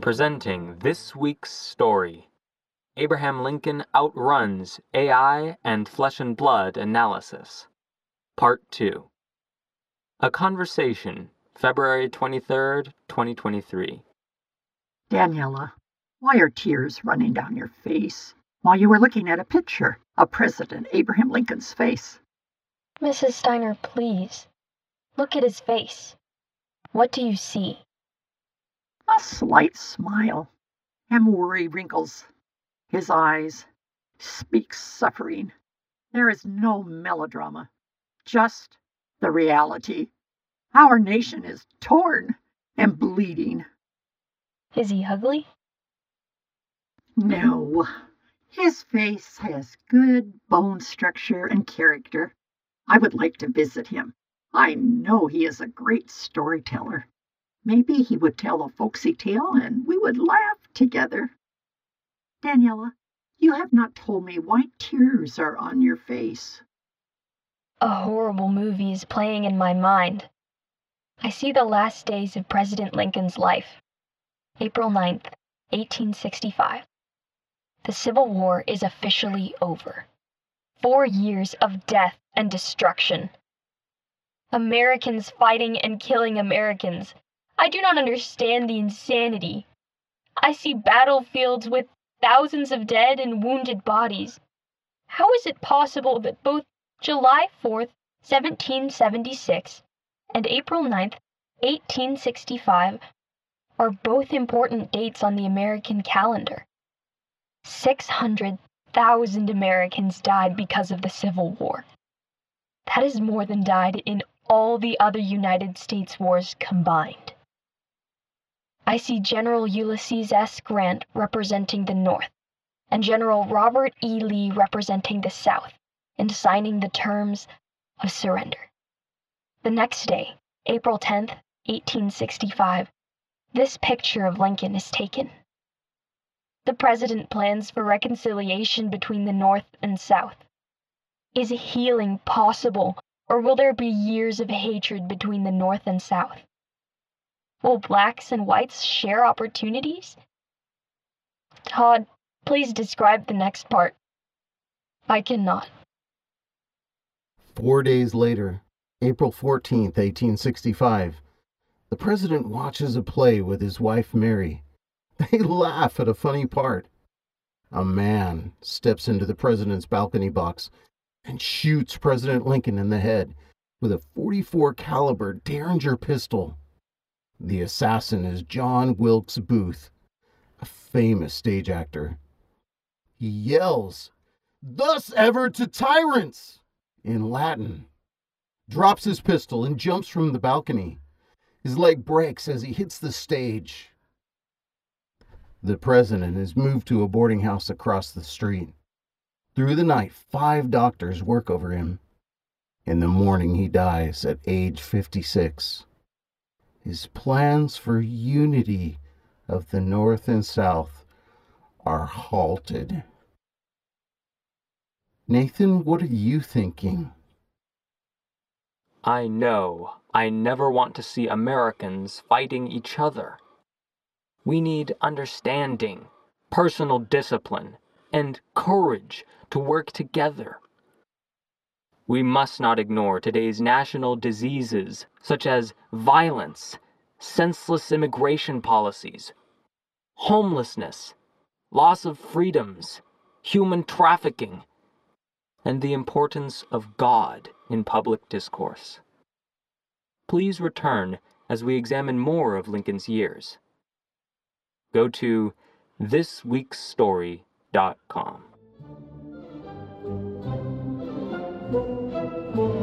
Presenting this week's story Abraham Lincoln Outruns AI and Flesh and Blood Analysis. Part 2. A Conversation, February 23rd, 2023. Daniela, why are tears running down your face while you were looking at a picture of President Abraham Lincoln's face? Mrs. Steiner, please. Look at his face. What do you see? A slight smile and worry wrinkles his eyes. Speaks suffering. There is no melodrama, just the reality. Our nation is torn and bleeding. Is he ugly? No. His face has good bone structure and character. I would like to visit him. I know he is a great storyteller. Maybe he would tell a folksy tale and we would laugh together. Daniela, you have not told me why tears are on your face. A horrible movie is playing in my mind. I see the last days of President Lincoln's life. April 9th, 1865. The Civil War is officially over. Four years of death and destruction. Americans fighting and killing Americans. I do not understand the insanity. I see battlefields with thousands of dead and wounded bodies. How is it possible that both July 4th, 1776, and April 9th, 1865, are both important dates on the American calendar? 600,000 Americans died because of the Civil War. That is more than died in all the other United States wars combined. I see General Ulysses S. Grant representing the North, and General Robert E. Lee representing the South, in signing the terms of surrender. The next day, April 10, 1865, this picture of Lincoln is taken. The President plans for reconciliation between the North and South. Is healing possible, or will there be years of hatred between the North and South? Will blacks and whites share opportunities? Todd, please describe the next part. I cannot. Four days later, April 14th, 1865, the president watches a play with his wife Mary. They laugh at a funny part. A man steps into the president's balcony box and shoots President Lincoln in the head with a 44 caliber Derringer pistol. The assassin is John Wilkes Booth, a famous stage actor. He yells, Thus ever to tyrants! in Latin, drops his pistol, and jumps from the balcony. His leg breaks as he hits the stage. The president is moved to a boarding house across the street. Through the night, five doctors work over him. In the morning, he dies at age 56 his plans for unity of the North and South are halted. Nathan, what are you thinking? I know I never want to see Americans fighting each other. We need understanding, personal discipline, and courage to work together. We must not ignore today's national diseases such as violence, senseless immigration policies, homelessness, loss of freedoms, human trafficking, and the importance of God in public discourse. Please return as we examine more of Lincoln's years. Go to thisweeksstory.com. Thank you.